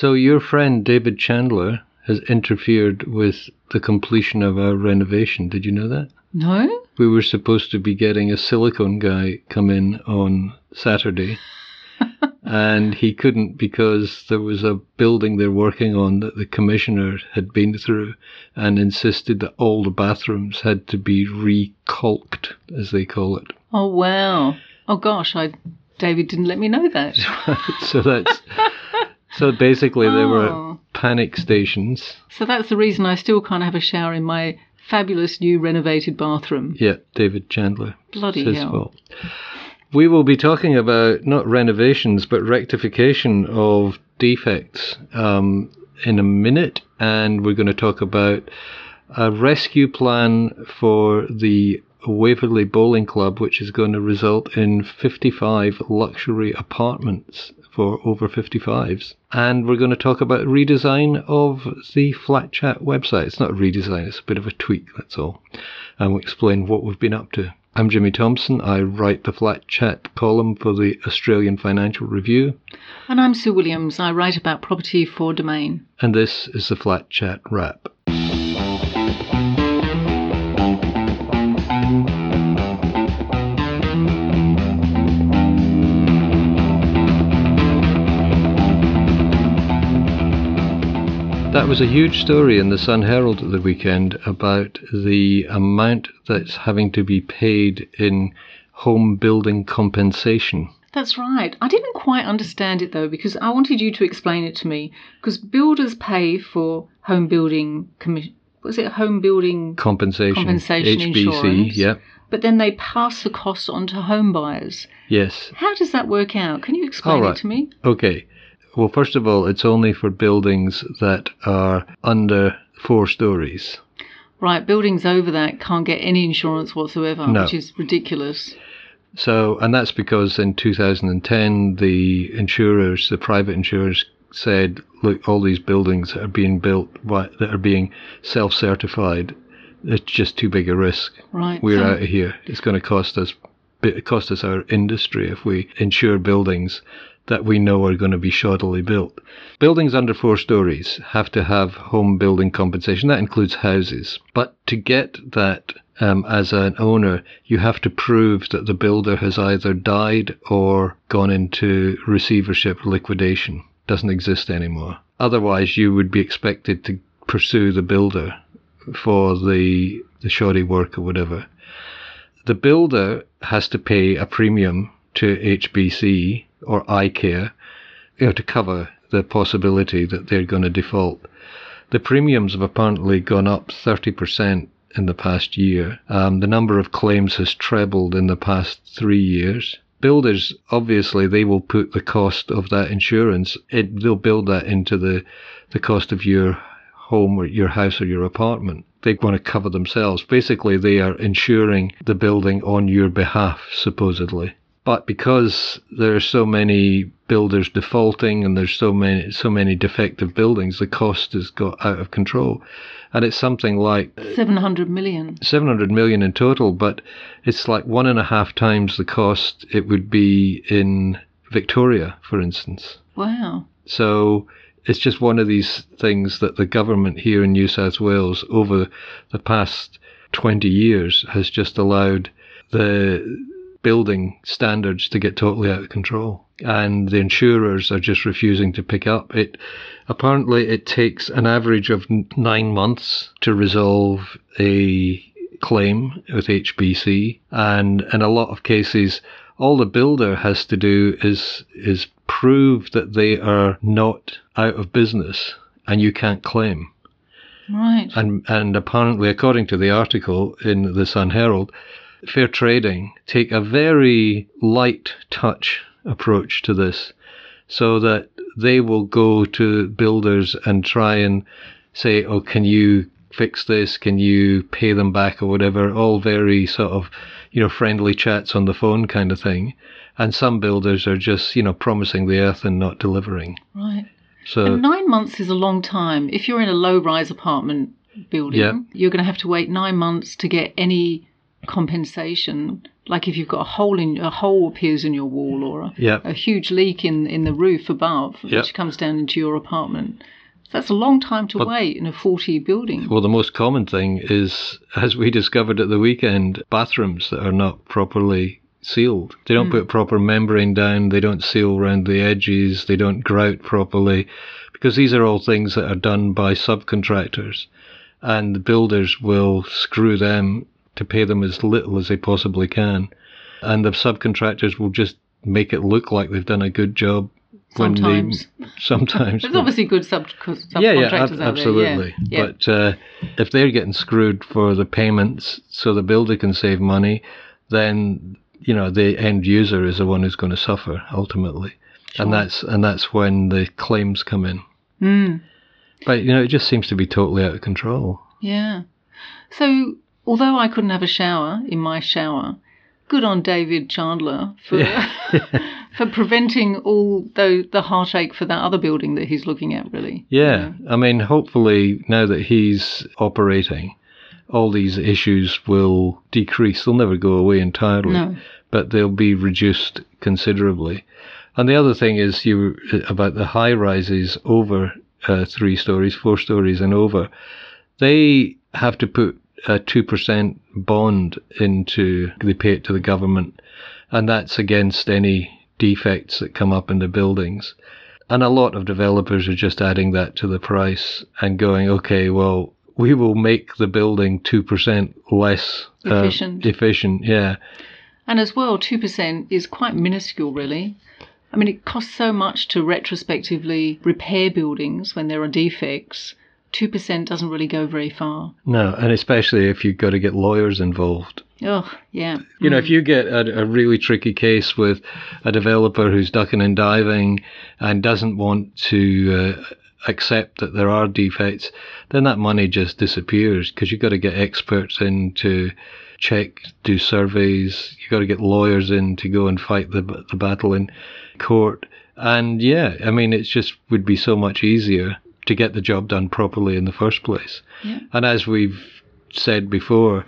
So your friend David Chandler has interfered with the completion of our renovation. Did you know that? No? We were supposed to be getting a silicone guy come in on Saturday. and he couldn't because there was a building they're working on that the commissioner had been through and insisted that all the bathrooms had to be recaulked, as they call it. Oh, wow. Oh, gosh, I David didn't let me know that. so that's so basically there were Oh. panic stations. So that's the reason I still can't have a shower in my fabulous new renovated bathroom. Yeah, David Chandler. Bloody his hell. fault. We will be talking about not renovations but rectification of defects um, in a minute, and we're going to talk about a rescue plan for the Waverley Bowling Club, which is going to result in 55 luxury apartments for over 55s. And we're going to talk about redesign of the Flat Chat website. It's not a redesign, it's a bit of a tweak, that's all. And we'll explain what we've been up to. I'm Jimmy Thompson. I write the Flat Chat column for the Australian Financial Review. And I'm Sue Williams. I write about property for Domain. And this is the Flat Chat Wrap. Was a huge story in the Sun Herald at the weekend about the amount that's having to be paid in home building compensation. That's right. I didn't quite understand it though because I wanted you to explain it to me because builders pay for home building commission. Was it home building? Compensation. Compensation HBC, insurance. yeah. But then they pass the cost on to home buyers. Yes. How does that work out? Can you explain right. it to me? Okay. Well, first of all, it's only for buildings that are under four stories. Right, buildings over that can't get any insurance whatsoever, No. which is ridiculous. So, and that's because in 2010, the insurers, the private insurers, said, look, all these buildings that are being built that are being self-certified, it's just too big a risk. Right. We're so- out of here. It's going to cost us, it cost us our industry if we insure buildings that we know are going to be shoddily built. Buildings under four stories have to have home building compensation. That includes houses. But to get that um, as an owner, you have to prove that the builder has either died or gone into receivership liquidation. Doesn't exist anymore. Otherwise, you would be expected to pursue the builder for the the shoddy work or whatever. The builder has to pay a premium to HBC or iCare, you know, to cover the possibility that they're going to default. The premiums have apparently gone up 30% in the past year. Um, the number of claims has trebled in the past three years. Builders, obviously, they will put the cost of that insurance, it, they'll build that into the, the cost of your home or your house or your apartment. They want to cover themselves. Basically, they are insuring the building on your behalf, supposedly. But because there are so many builders defaulting and there's so many so many defective buildings, the cost has got out of control, and it's something like 700 million. 700 million in total. But it's like one and a half times the cost it would be in Victoria, for instance. Wow. So it's just one of these things that the government here in New South Wales over the past 20 years has just allowed the building standards to get totally out of control. And the insurers are just refusing to pick up. It apparently it takes an average of nine months to resolve a claim with HBC, and in a lot of cases, all the builder has to do is is prove that they are not out of business, and you can't claim. Right. And and apparently, according to the article in the Sun Herald, Fair Trading take a very light touch approach to this, so that they will go to builders and try and say, "Oh, can you fix this? Can you pay them back or whatever?" All very sort of, you know, friendly chats on the phone kind of thing. And some builders are just, you know, promising the earth and not delivering. right. So And nine months is a long time. If you're in a low rise apartment building, Yeah. you're going to have to wait nine months to get any compensation. like if you've got a hole in a hole appears in your wall or a, Yeah. a huge leak in in the roof above, Yep. which comes down into your apartment. That's a long time to wait in a faulty building. Well, the most common thing is, as we discovered at the weekend, bathrooms that are not properly sealed. They don't hmm. put proper membrane down, they don't seal around the edges, they don't grout properly, because these are all things that are done by subcontractors. And the builders will screw them to pay them as little as they possibly can. And the subcontractors will just make it look like they've done a good job. when they- Sometimes. sometimes. There's obviously good sub subcontractors yeah, yeah, ab- out absolutely. there. Yeah. yeah. But uh, if they're getting screwed for the payments, so the builder can save money, then you know the end user is the one who's going to suffer ultimately, and that's and that's when the claims come in. Mm. But you know, it just seems to be totally out of control. Yeah. So, although I couldn't have a shower in my shower, good on David Chandler for for preventing all the the heartache for that other building that he's looking at. Really. Yeah, I mean, hopefully now that he's operating, all these issues will decrease. They'll never go away entirely. No. but they'll be reduced considerably. And the other thing is you about the high rises over uh, three stories, four stories, and over. They have to put a two percent bond into they pay it to the government, and that's against any defects that come up in the buildings. And a lot of developers are just adding that to the price and going, okay, well, we will make the building two percent less uh, Efficient. efficient, yeah. And as well, 2% is quite minuscule, really. I mean, it costs so much to retrospectively repair buildings when there are defects. 2% doesn't really go very far. No, and especially if you've got to get lawyers involved. Oh, yeah. You know, if you get a, a really tricky case with a developer who's ducking and diving and doesn't want to uh, accept that there are defects, then that money just disappears because you've got to get experts in to check, do surveys. You've got to get lawyers in to go and fight the, the battle in court. And yeah, I mean, it just would be so much easier to get the job done properly in the first place. Yeah. And as we've said before,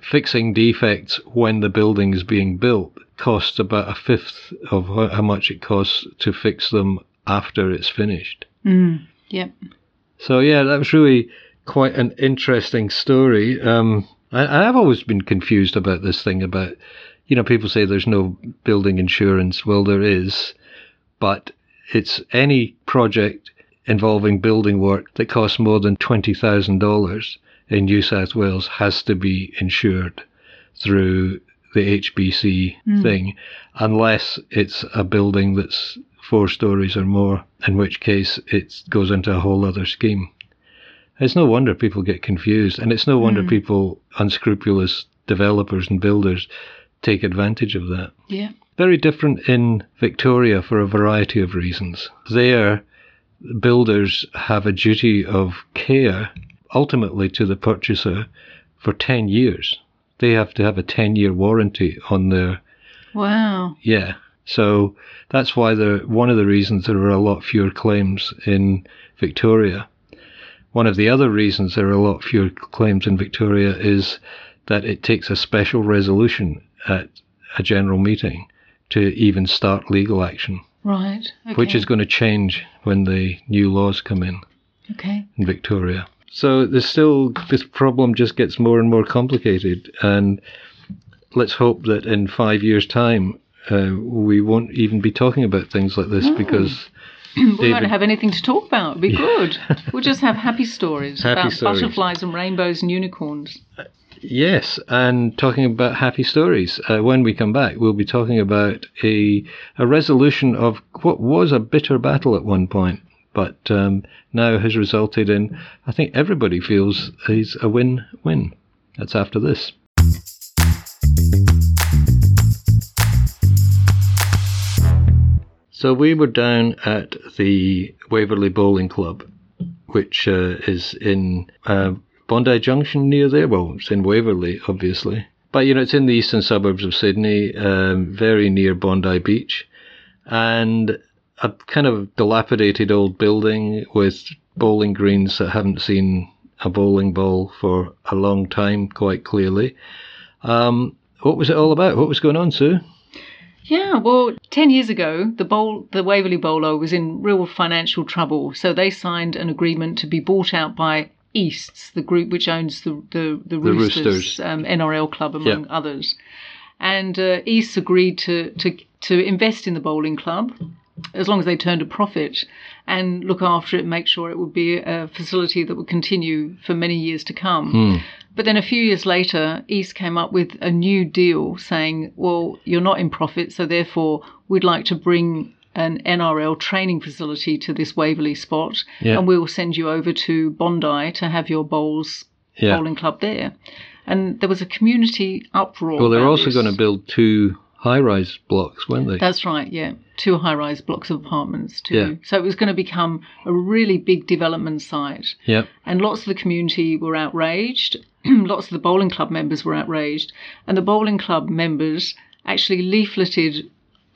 fixing defects when the building is being built costs about a fifth of how much it costs to fix them after it's finished. Mm, yep. So yeah, that was really quite an interesting story. Um, and I've always been confused about this thing about, you know, people say there's no building insurance. Well, there is, but it's any project involving building work that costs more than twenty thousand dollars in New South Wales has to be insured through the HBC hmm. thing, unless it's a building that's four stories or more, in which case it goes into a whole other scheme. It's no wonder people get confused, and it's no wonder hmm. people, unscrupulous developers and builders, take advantage of that. Yeah. Very different in Victoria for a variety of reasons. There, builders have a duty of care ultimately to the purchaser for 10 years. They have to have a 10 year warranty on their Wow. yeah. So that's why there one of the reasons there are a lot fewer claims in Victoria. One of the other reasons there are a lot fewer claims in Victoria is that it takes a special resolution at a general meeting to even start legal action, Right. Okay. which is going to change when the new laws come in Okay. in Victoria. So there's still this problem just gets more and more complicated, and let's hope that in five years' time uh, we won't even be talking about things like this because we won't have anything to talk about. It'd be good. We'll just have happy stories Happy about stories. butterflies and rainbows and unicorns. Yes, and talking about happy stories. Uh, when we come back, we'll be talking about a a resolution of what was a bitter battle at one point. But um, now has resulted in, I think everybody feels is a win-win. That's after this. So we were down at the Waverley Bowling Club, which uh, is in uh, Bondi Junction near there. Well, it's in Waverley, obviously. But, you know, it's in the eastern suburbs of Sydney, um, very near Bondi Beach. And a kind of dilapidated old building with bowling greens that haven't seen a bowling ball for a long time, quite clearly. Um, what was it all about? What was going on, Sue? Yeah, well, 10 years ago, the bowl, the Waverley Bowler was in real financial trouble. So they signed an agreement to be bought out by Easts, the group which owns the, the, the, Roosters, Roosters. Um, NRL club, among Yep. others. And uh, Easts agreed to, to, to invest in the bowling club as long as they turned a profit and look after it, make sure it would be a facility that would continue for many years to come. But then a few years later, East came up with a new deal saying, well, you're not in profit, so therefore we'd like to bring an NRL training facility to this Waverley spot, Yeah. and we'll send you over to Bondi to have your bowls Yeah. bowling club there. And there was a community uproar. Well, they're also this. going to build two high-rise blocks, weren't they? That's right, yeah. Two high rise blocks of apartments, too. Yeah. So it was going to become a really big development site. Yep. And lots of the community were outraged. lots of the bowling club members were outraged. And the bowling club members actually leafleted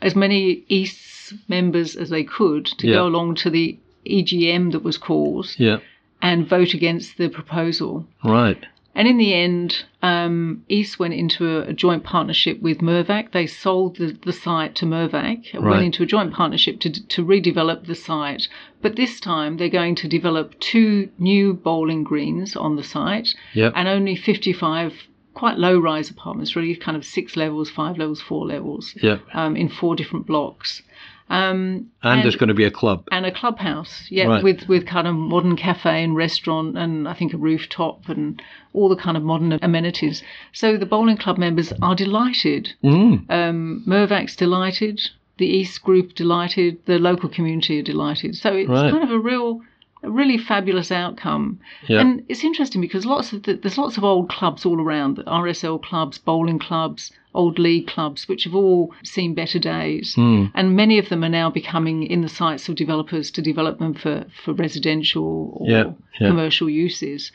as many East members as they could to Yeah. go along to the EGM that was called Yep. and vote against the proposal. Right. And in the end, um, East went into a, a joint partnership with Mirvac. They sold the, the site to Mirvac, Right. went into a joint partnership to, to redevelop the site. But this time, they're going to develop two new bowling greens on the site Yep. and only 55 quite low rise apartments, really kind of six levels, five levels, four levels, Yep. um, in four different blocks. Um, And, there's going to be a club. and a clubhouse, yeah, Right. with with kind of modern cafe and restaurant, and I think a rooftop and all the kind of modern amenities. So the bowling club members are delighted. Mm. Um, Mirvac's delighted. The East Group delighted. The local community are delighted. So it's Right. kind of a real, a really fabulous outcome. Yeah. And it's interesting because lots of the, there's lots of old clubs all around, the RSL clubs, bowling clubs, old league clubs, which have all seen better days. Mm. And many of them are now becoming in the sights of developers to develop them for, for residential or Yeah, yeah. commercial uses.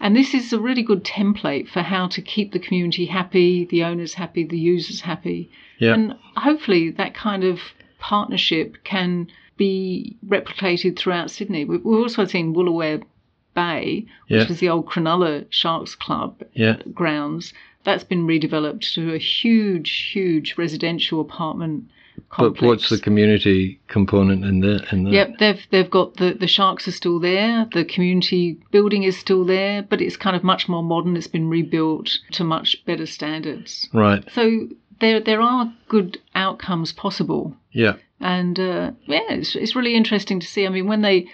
And this is a really good template for how to keep the community happy, the owners happy, the users happy. Yeah. And hopefully that kind of partnership can be replicated throughout Sydney. We- We've also seen Woolooware Bay, which Yeah. was the old Cronulla Sharks Club Yeah. grounds. That's been redeveloped to a huge, huge residential apartment complex. But what's the community component in that? In that? Yep, they've they've got the the sharks are still there. The community building is still there, but it's kind of much more modern. It's been rebuilt to much better standards. Right. So there there are good outcomes possible, Yeah. And uh, yeah, it's it's really interesting to see. I mean, when they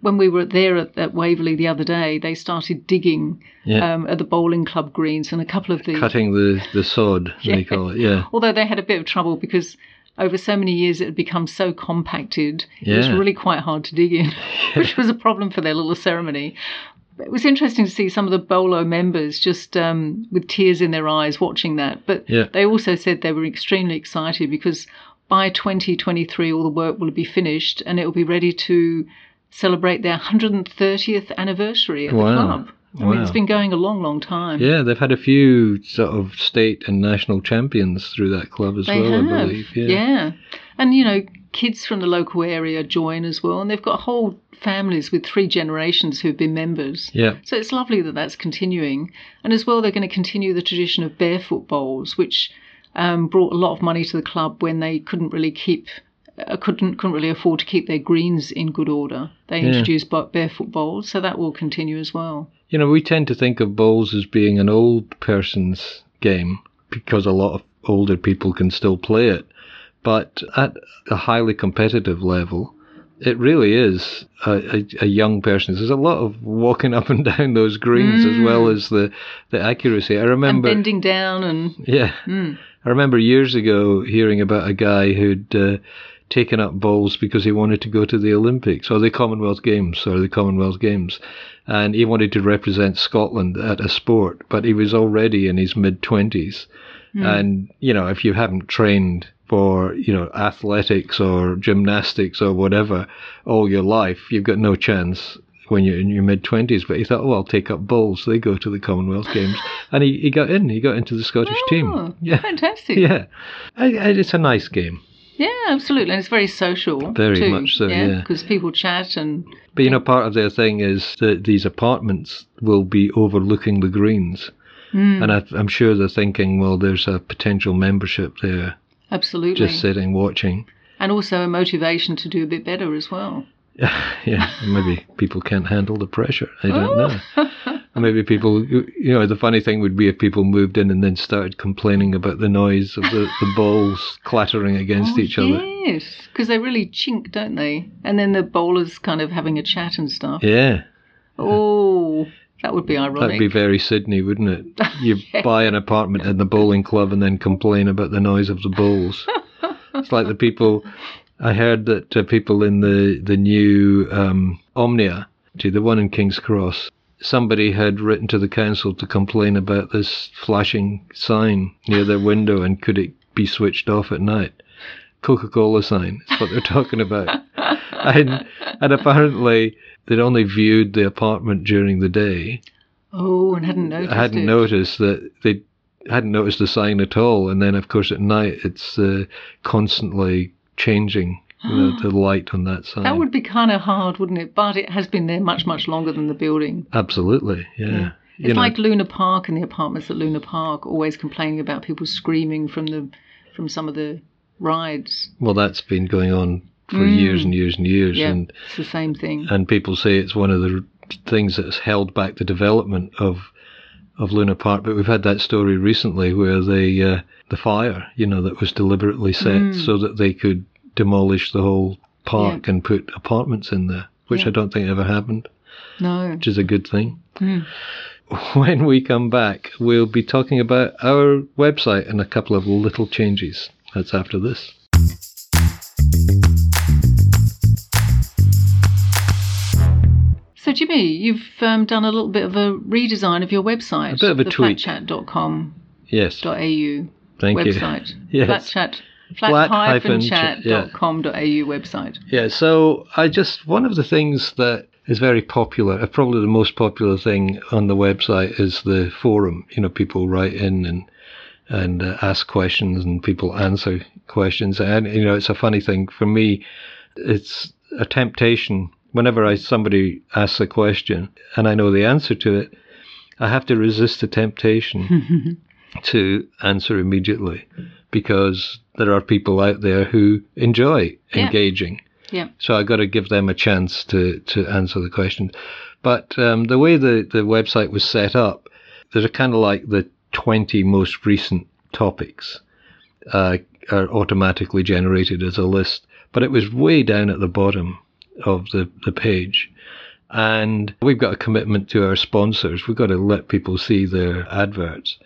when we were there at, at Waverley the other day, they started digging Yeah. um, at the bowling club greens, and a couple of the Cutting the, the sod, they Yeah. call it. Yeah. although they had a bit of trouble because over so many years it had become so compacted, yeah. it was really quite hard to dig in, which was a problem for their little ceremony. But it was interesting to see some of the Bolo members just um, with tears in their eyes watching that. But Yeah. they also said they were extremely excited because by 2023 all the work will be finished and it will be ready to celebrate their 130th anniversary at Wow. the club. I mean, it's Wow. been going a long, long time. Yeah, they've had a few sort of state and national champions through that club as They well, have, I believe. Yeah. yeah. And you know, kids from the local area join as well, and they've got whole families with three generations who've been members. Yeah. So it's lovely that that's continuing, and as well, they're going to continue the tradition of barefoot bowls, which um, brought a lot of money to the club when they couldn't really keep. Uh, couldn't couldn't really afford to keep their greens in good order. They Yeah. introduced ba- barefoot bowls, so that will continue as well. You know, we tend to think of bowls as being an old person's game because a lot of older people can still play it. But at a highly competitive level, it really is a, a, a young person. There's a lot of walking up and down those greens as well as the, the accuracy. I remember. and bending down and Yeah. Mm. I remember years ago hearing about a guy who'd uh, taken up bowls because he wanted to go to the Olympics or the Commonwealth Games or the Commonwealth Games. And he wanted to represent Scotland at a sport, but he was already in his mid 20s. And, you know, if you haven't trained for, you know, athletics or gymnastics or whatever all your life, you've got no chance when you're in your mid 20s. But he thought, oh, I'll take up bowls. They go to the Commonwealth Games. And he, he got in. He got into the Scottish Oh, team. Yeah. fantastic. Yeah. It's a nice game. Yeah, absolutely, and it's very social. Very too, much so, yeah. because people chat and But, you know, part of their thing is that these apartments will be overlooking the greens. Mm, And I, I'm sure they're thinking, well, there's a potential membership there, absolutely. just sitting watching. and also a motivation to do a bit better as well. yeah, maybe people can't handle the pressure. I don't oh. know. Oh. Maybe people, you know, the funny thing would be if people moved in and then started complaining about the noise of the, the balls clattering against Oh, each other. Yes, because they really chink, don't they? And then the bowlers kind of having a chat and stuff. Yeah, Oh, that would be ironic. that'd be very Sydney, wouldn't it? You Yeah. buy an apartment in the bowling club and then complain about the noise of the bowls. it's like the people. I heard that uh, people in the the new um, Omnia, to the one in King's Cross, somebody had written to the council to complain about this flashing sign near their window and could it be switched off at night. Coca-Cola sign is what they're talking about. and, and apparently they'd only viewed the apartment during the day. oh, and hadn't noticed I hadn't it. noticed that they hadn't noticed the sign at all. And then, of course, at night it's uh, constantly changing you know, the light on that side. That would be kind of hard, wouldn't it? But it has been there much, much longer than the building. Absolutely, yeah. Yeah. You It's know, like Luna Park and the apartments at Luna Park always complaining about people screaming from the from some of the rides. well, that's been going on for Mm. years and years and years, Yeah, and it's the same thing. and people say it's one of the things that's held back the development of of Luna Park. But we've had that story recently where they uh, the fire, you know, that was deliberately set Mm. so that they could demolish the whole park and put apartments in there, which Yeah. I don't think ever happened, No. which is a good thing. Mm. When we come back, we'll be talking about our website and a couple of little changes. That's after this. So, Jimmy, you've um, done a little bit of a redesign of your website. A bit of a the tweak. flatchat.com.au Yes, thank you. website. Yes. Flatchat. Flat hyphen chat, yeah. Flat-chat.com.au website. Yeah, so I just one of the things that is very popular, uh, probably the most popular thing on the website is the forum. You know, people write in and and uh, ask questions, and people answer questions. And you know, it's a funny thing for me. It's a temptation whenever I somebody asks a question and I know the answer to it. I have to resist the temptation to answer immediately because there are people out there who enjoy Yeah. engaging. Yeah. So I got to give them a chance to, to answer the question. But um, the way the, the website was set up, there's a kind of like the 20 most recent topics uh, are automatically generated as a list. But it was way down at the bottom of the, the page. And we've got a commitment to our sponsors. We've got to let people see their adverts.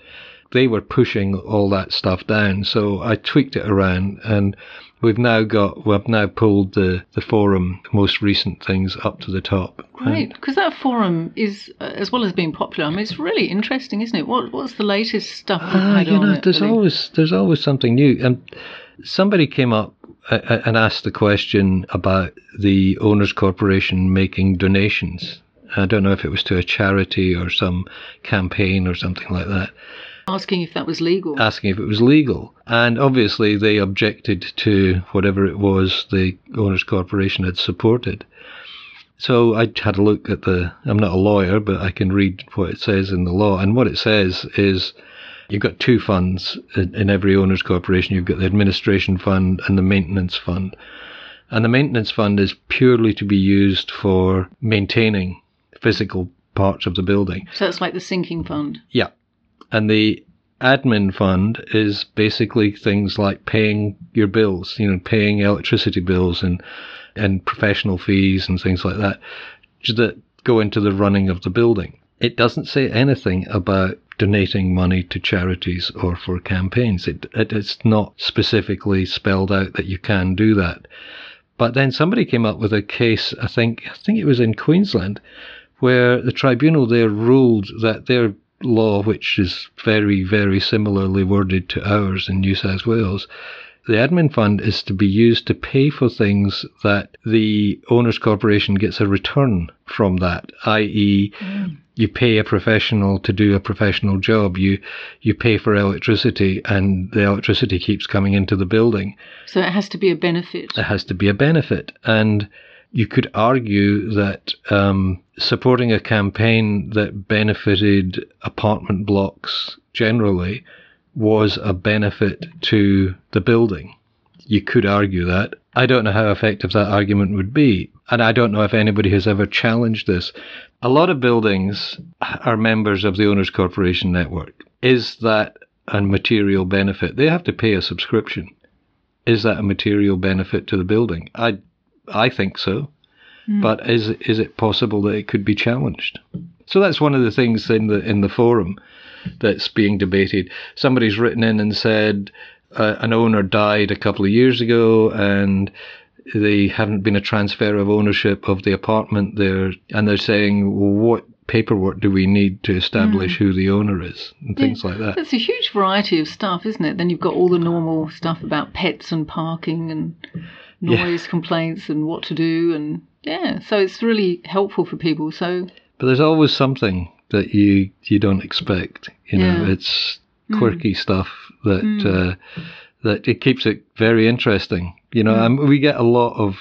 They were pushing all that stuff down. So I tweaked it around and we've now got, we've now pulled the, the forum most recent things up to the top. Great, because that forum is, uh, as well as being popular, I mean, it's really interesting, isn't it? What What's the latest stuff Ah, you know, it, there's Billy? always there's always something new. And somebody came up and asked the question about the owners' corporation making donations. I don't know if it was to a charity or some campaign or something like that, asking if that was legal. asking if it was legal. And obviously, they objected to whatever it was the owners' corporation had supported. So I had a look at the. I'm not a lawyer, but I can read what it says in the law. And what it says is you've got two funds in, in every owners' corporation. You've got the administration fund and the maintenance fund. And the maintenance fund is purely to be used for maintaining physical parts of the building. so it's like the sinking fund. Yeah. And the admin fund is basically things like paying your bills, you know, paying electricity bills and and professional fees and things like that that go into the running of the building. It doesn't say anything about donating money to charities or for campaigns. It, it it's not specifically spelled out that you can do that. But then somebody came up with a case, I think I think it was in Queensland, where the tribunal there ruled that their law, which is very, very similarly worded to ours in New South Wales, the admin fund is to be used to pay for things that the owners corporation gets a return from that, i.e., you pay a professional to do a professional job. You you pay for electricity, and the electricity keeps coming into the building. So it has to be a benefit. It has to be a benefit, and you could argue that um, supporting a campaign that benefited apartment blocks generally was a benefit to the building. You could argue that. I don't know how effective that argument would be. And I don't know if anybody has ever challenged this. A lot of buildings are members of the Owners Corporation Network. Is that a material benefit? They have to pay a subscription. Is that a material benefit to the building? I I think so. Mm. But is is it possible that it could be challenged? So that's one of the things in the in the forum that's being debated. Somebody's written in and said uh, an owner died a couple of years ago and they haven't been a transfer of ownership of the apartment there, and they're saying, well, what paperwork do we need to establish mm. who the owner is and things like that. It's a huge variety of stuff, isn't it? Then you've got all the normal stuff about pets and parking and noise yeah. complaints and what to do and yeah, so it's really helpful for people. So, but there's always something that you you don't expect. You know, yeah. it's mm. quirky mm. stuff that mm. uh, that it keeps it very interesting. You know, mm. and we get a lot of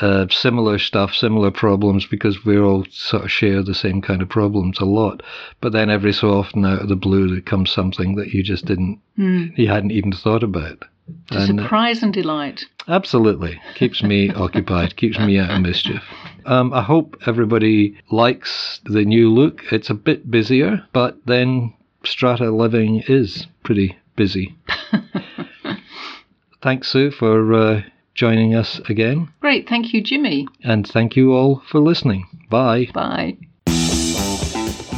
uh, similar stuff, similar problems because we all sort of share the same kind of problems a lot. But then every so often, out of the blue, there comes something that you just didn't, mm. you hadn't even thought about. To and, surprise and delight. Absolutely. Keeps me occupied, keeps me out of mischief. Um, I hope everybody likes the new look. It's a bit busier, but then strata living is pretty busy. Thanks, Sue, for uh, joining us again. Great. Thank you, Jimmy. And thank you all for listening. Bye. Bye.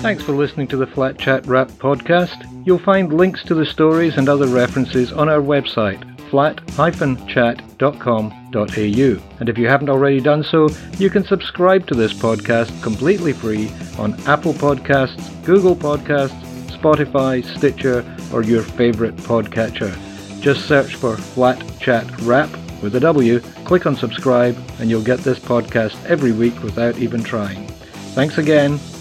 Thanks for listening to the Flat Chat Wrap podcast. You'll find links to the stories and other references on our website, flat-chat.com.au. And if you haven't already done so, you can subscribe to this podcast completely free on Apple Podcasts, Google Podcasts, Spotify, Stitcher, or your favorite podcatcher. Just search for Flat Chat Wrap with a W, click on subscribe, and you'll get this podcast every week without even trying. Thanks again.